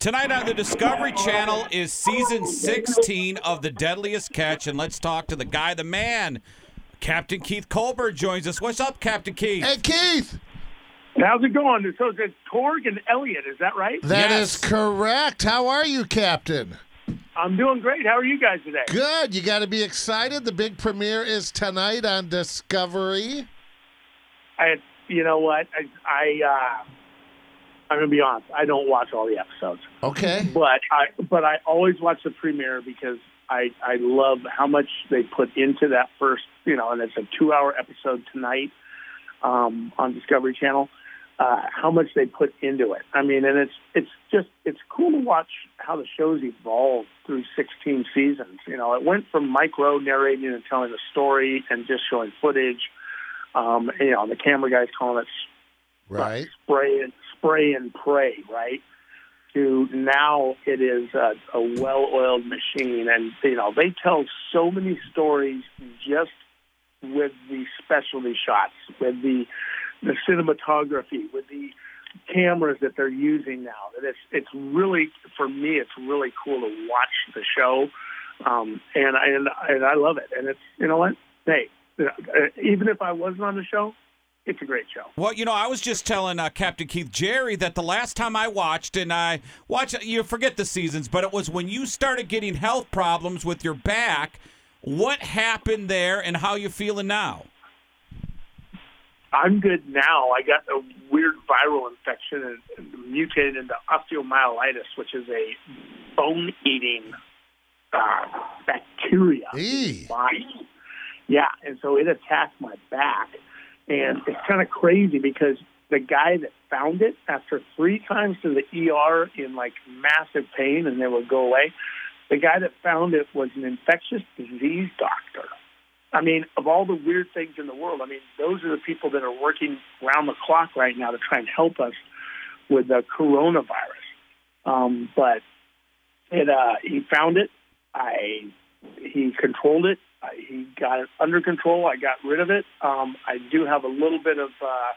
Tonight on the Discovery Channel is season 16 of The Deadliest Catch, and let's talk to the guy, the man. Captain Keith Colburn joins us. What's up, Captain Keith? Hey, Keith. How's it going? So it's Torg and Elliot, is that right? That is Yes. correct. How are you, Captain? I'm doing great. How are you guys today? Good. You got to be excited. The big premiere is tonight on Discovery. I, you know what? I, I uh, I'm gonna be honest. I don't watch all the episodes, Okay. but I, but I always watch the premiere because I, I love how much they put into that first, you know, and it's a two-hour episode tonight um, on Discovery Channel. Uh, how much they put into it. I mean, and it's it's just it's cool to watch how the show's evolved through 16 seasons. You know, it went from Mike Rowe narrating and telling the story and just showing footage. Um, you know, the camera guys calling it Right. spray and spray and pray, right? To now it is a, a well-oiled machine, and you know they tell so many stories just with the specialty shots, with the the cinematography, with the cameras that they're using now. That it's it's really for me, it's really cool to watch the show, um, and and, and I love it. And it's you know what, hey, uh, even if I wasn't on the show, it's a great show. Well, you know, I was just telling uh, Captain Keith Jerry that the last time I watched, and I watched, you forget the seasons, but it was when you started getting health problems with your back. What happened there, and how you feeling now? I'm good now. I got a weird viral infection and, and mutated into osteomyelitis, which is a bone-eating uh, bacteria. Eee. Yeah, and so it attacked my back, and it's kind of crazy because the guy that found it, after three times to the ER in like massive pain, and they would go away. The guy that found it was an infectious disease doctor. I mean, of all the weird things in the world, I mean, those are the people that are working round the clock right now to try and help us with the coronavirus. Um, but it, uh, he found it. I, he controlled it. I, he got it under control. I got rid of it. Um, I do have a little bit of, uh,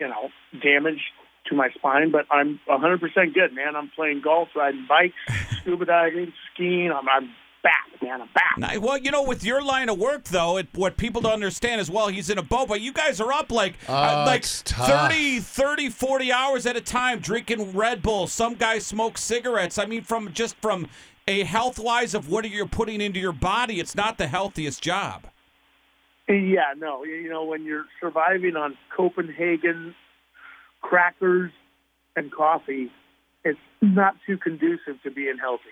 you know, damage to my spine, but I'm 100% good, man. I'm playing golf, riding bikes, scuba diving, skiing. I'm, I'm back, man. I'm back. Now, well, you know, with your line of work, though, it, what people don't understand is, well, he's in a boat, but you guys are up like uh, Oh, like it's tough. 30, 30, 40 hours at a time drinking Red Bull. Some guys smoke cigarettes. I mean, from just from a health wise of what you're putting into your body, it's not the healthiest job. Yeah, no. You know, when you're surviving on Copenhagen crackers and coffee, it's not too conducive to being healthy.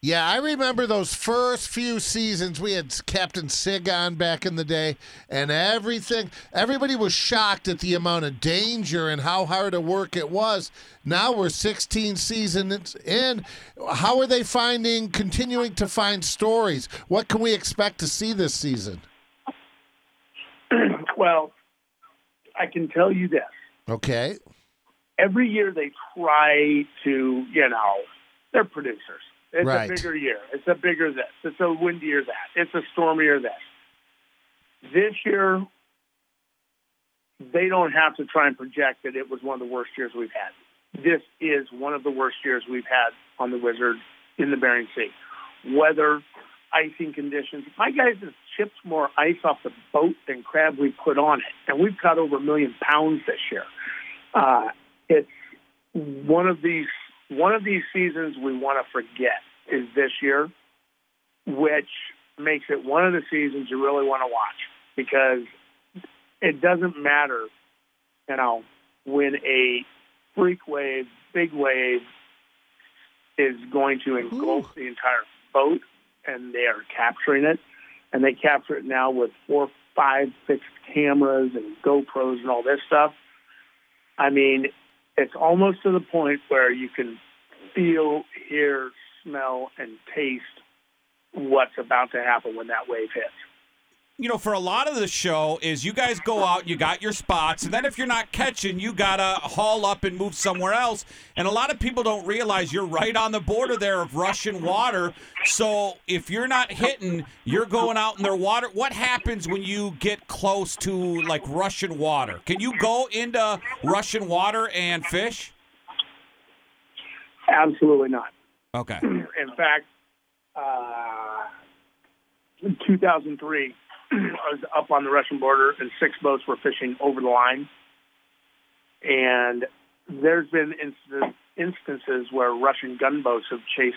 Yeah, I remember those first few seasons. We had Captain Sig on back in the day, and everything. Everybody was shocked at the amount of danger and how hard a work it was. Now we're 16 seasons in. How are they finding, continuing to find stories? What can we expect to see this season? well, I can tell you this. Okay. Every year they try to, you know, they're producers. It's Right. a bigger year. It's a bigger this. It's a windier that. It's a stormier this. This year, they don't have to try and project that it was one of the worst years we've had. This is one of the worst years we've had on the Wizard in the Bering Sea. Weather, icing conditions. My guys have chipped more ice off the boat than crab we put on it, and we've caught over a million pounds this year. Uh, it's one of these one of these seasons we want to forget is this year, which makes it one of the seasons you really want to watch because it doesn't matter, you know, when a freak wave, big wave is going to engulf the entire boat and they are capturing it and they capture it now with four, five fixed cameras and GoPros and all this stuff. I mean, it's almost to the point where you can feel, hear, smell, and taste what's about to happen when that wave hits. you know, for a lot of the show is you guys go out, you got your spots, and then if you're not catching, you gotta haul up and move somewhere else. And a lot of people don't realize you're right on the border there of Russian water. So if you're not hitting, you're going out in their water. What happens when you get close to like Russian water? Can you go into Russian water and fish? Absolutely not. Okay. In fact, uh, in 2003, I was up on the Russian border, and six boats were fishing over the line. And there's been instances, instances where Russian gunboats have chased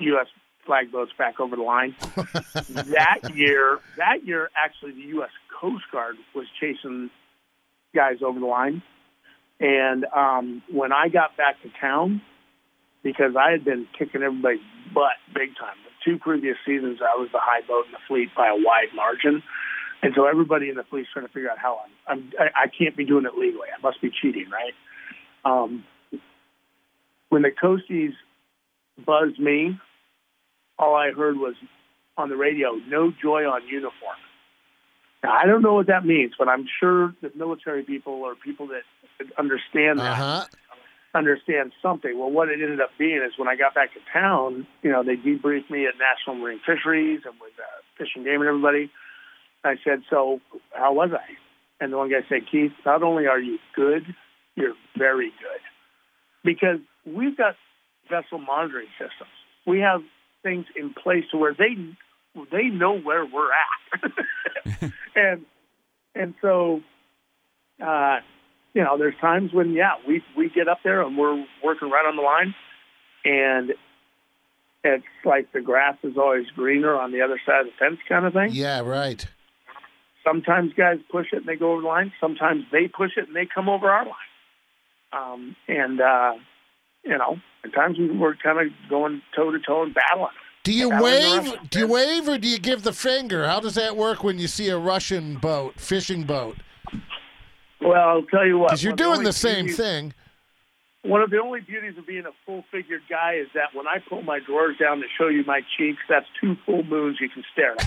U.S. flag boats back over the line. that year, that year, actually, the U.S. Coast Guard was chasing guys over the line. And um, when I got back to town, because I had been kicking everybody's butt big time. The two previous seasons, I was the high boat in the fleet by a wide margin. And so everybody in the fleet's trying to figure out how I'm, I'm I, I can't be doing it legally. I must be cheating, right? Um, when the Coasties buzzed me, all I heard was on the radio, no joy on uniform. Now, I don't know what that means, but I'm sure that military people or people that understand that Uh huh. Understand something. Well, what it ended up being is when I got back to town, you know, they debriefed me at National Marine Fisheries and with uh, Fish and Game and everybody. I said, so how was I? And the one guy said, Keith, not only are you good, you're very good. Because we've got vessel monitoring systems. We have things in place to where they they know where we're at. and and so uh you know, there's times when yeah, we we get up there and we're working right on the line and it's like the grass is always greener on the other side of the fence kind of thing. Yeah, right. Sometimes guys push it and they go over the line. Sometimes they push it and they come over our line. Um, and uh, you know, at times we we're kind of going toe to toe and battling. Do you wave? Do you wave or do you give the finger? How does that work when you see a Russian boat, fishing boat? Well, I'll tell you what. Because you're doing only the same beauties- thing. One of the only beauties of being a full-figured guy is that when I pull my drawers down to show you my cheeks, that's two full moons you can stare at.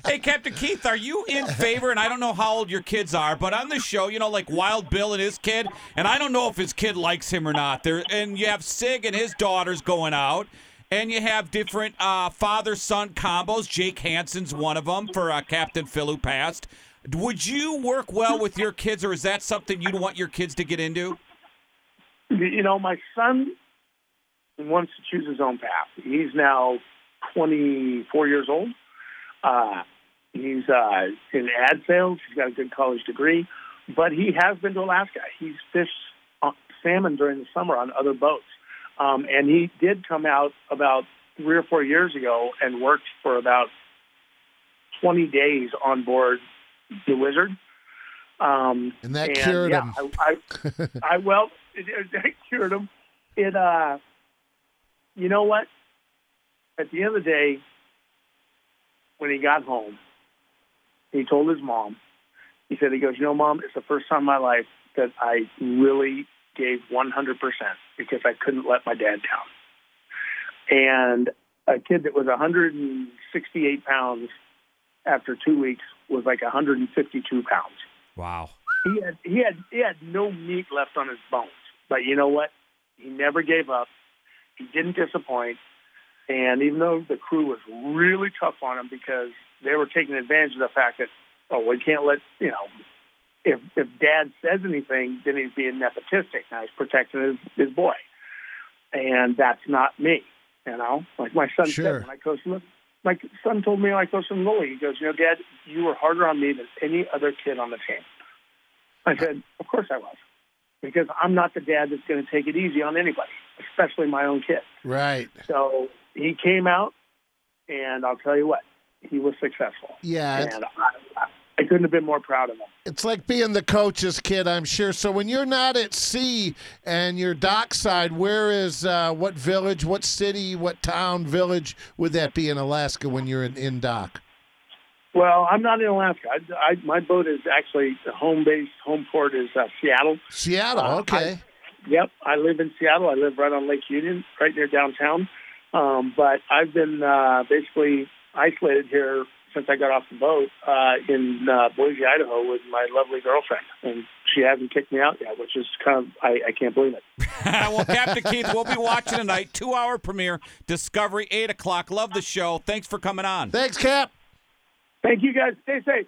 hey, Captain Keith, are you in favor? And I don't know how old your kids are, but on the show, you know, like Wild Bill and his kid, and I don't know if his kid likes him or not. There, and you have Sig and his daughters going out. And you have different uh, father-son combos. Jake Hansen's one of them for uh, Captain Phil who passed. Would you work well with your kids, or is that something you'd want your kids to get into? you know, my son wants to choose his own path. He's now 24 years old. Uh, he's uh, in ad sales. He's got a good college degree, but he has been to Alaska. He's fished uh, salmon during the summer on other boats. Um, and he did come out about three or four years ago and worked for about 20 days on board the Wizard. Um, And that cured yeah, him. I, I, I well, it, it, it cured him. It, uh, you know what? At the end of the day, when he got home, he told his mom. He said, "He goes, you know, mom, it's the first time in my life that I really gave 100 percent because I couldn't let my dad down." And a kid that was 168 pounds after two weeks was like 152 pounds Wow. he had he had he had no meat left on his bones. But you know what? He never gave up. He didn't disappoint. And even though the crew was really tough on him because they were taking advantage of the fact that oh we can't let you know if if dad says anything then he's being nepotistic. Now he's protecting his his boy, and that's not me. You know, like my son Sure. said when I coached him. My son told me when I coached him Lily, he goes, you know, Dad, you were harder on me than any other kid on the team. I said, of course I was, because I'm not the dad that's going to take it easy on anybody, especially my own kid. Right. So he came out, and I'll tell you what, he was successful. Yeah. And I, I couldn't have been more proud of them. it's like being the coach's kid, I'm sure. So when you're not at sea and you're dockside, where is uh, what village, what city, what town, village would that be in Alaska when you're in, in dock? Well, I'm not in Alaska. I, I, my boat is actually home base, home port is uh, Seattle. Seattle. Uh, Okay. Yep, I live in Seattle. I live right on Lake Union, right near downtown. Um, but I've been uh, basically isolated here since I got off the boat uh, in uh, Boise, Idaho, with my lovely girlfriend, and she hasn't kicked me out yet, which is kind of I, I can't believe it. well, Captain Keith, we'll be watching tonight. Two hour premiere, Discovery, 8 o'clock. Love the show. Thanks for coming on. Thanks, Cap. Thank you guys. Stay safe.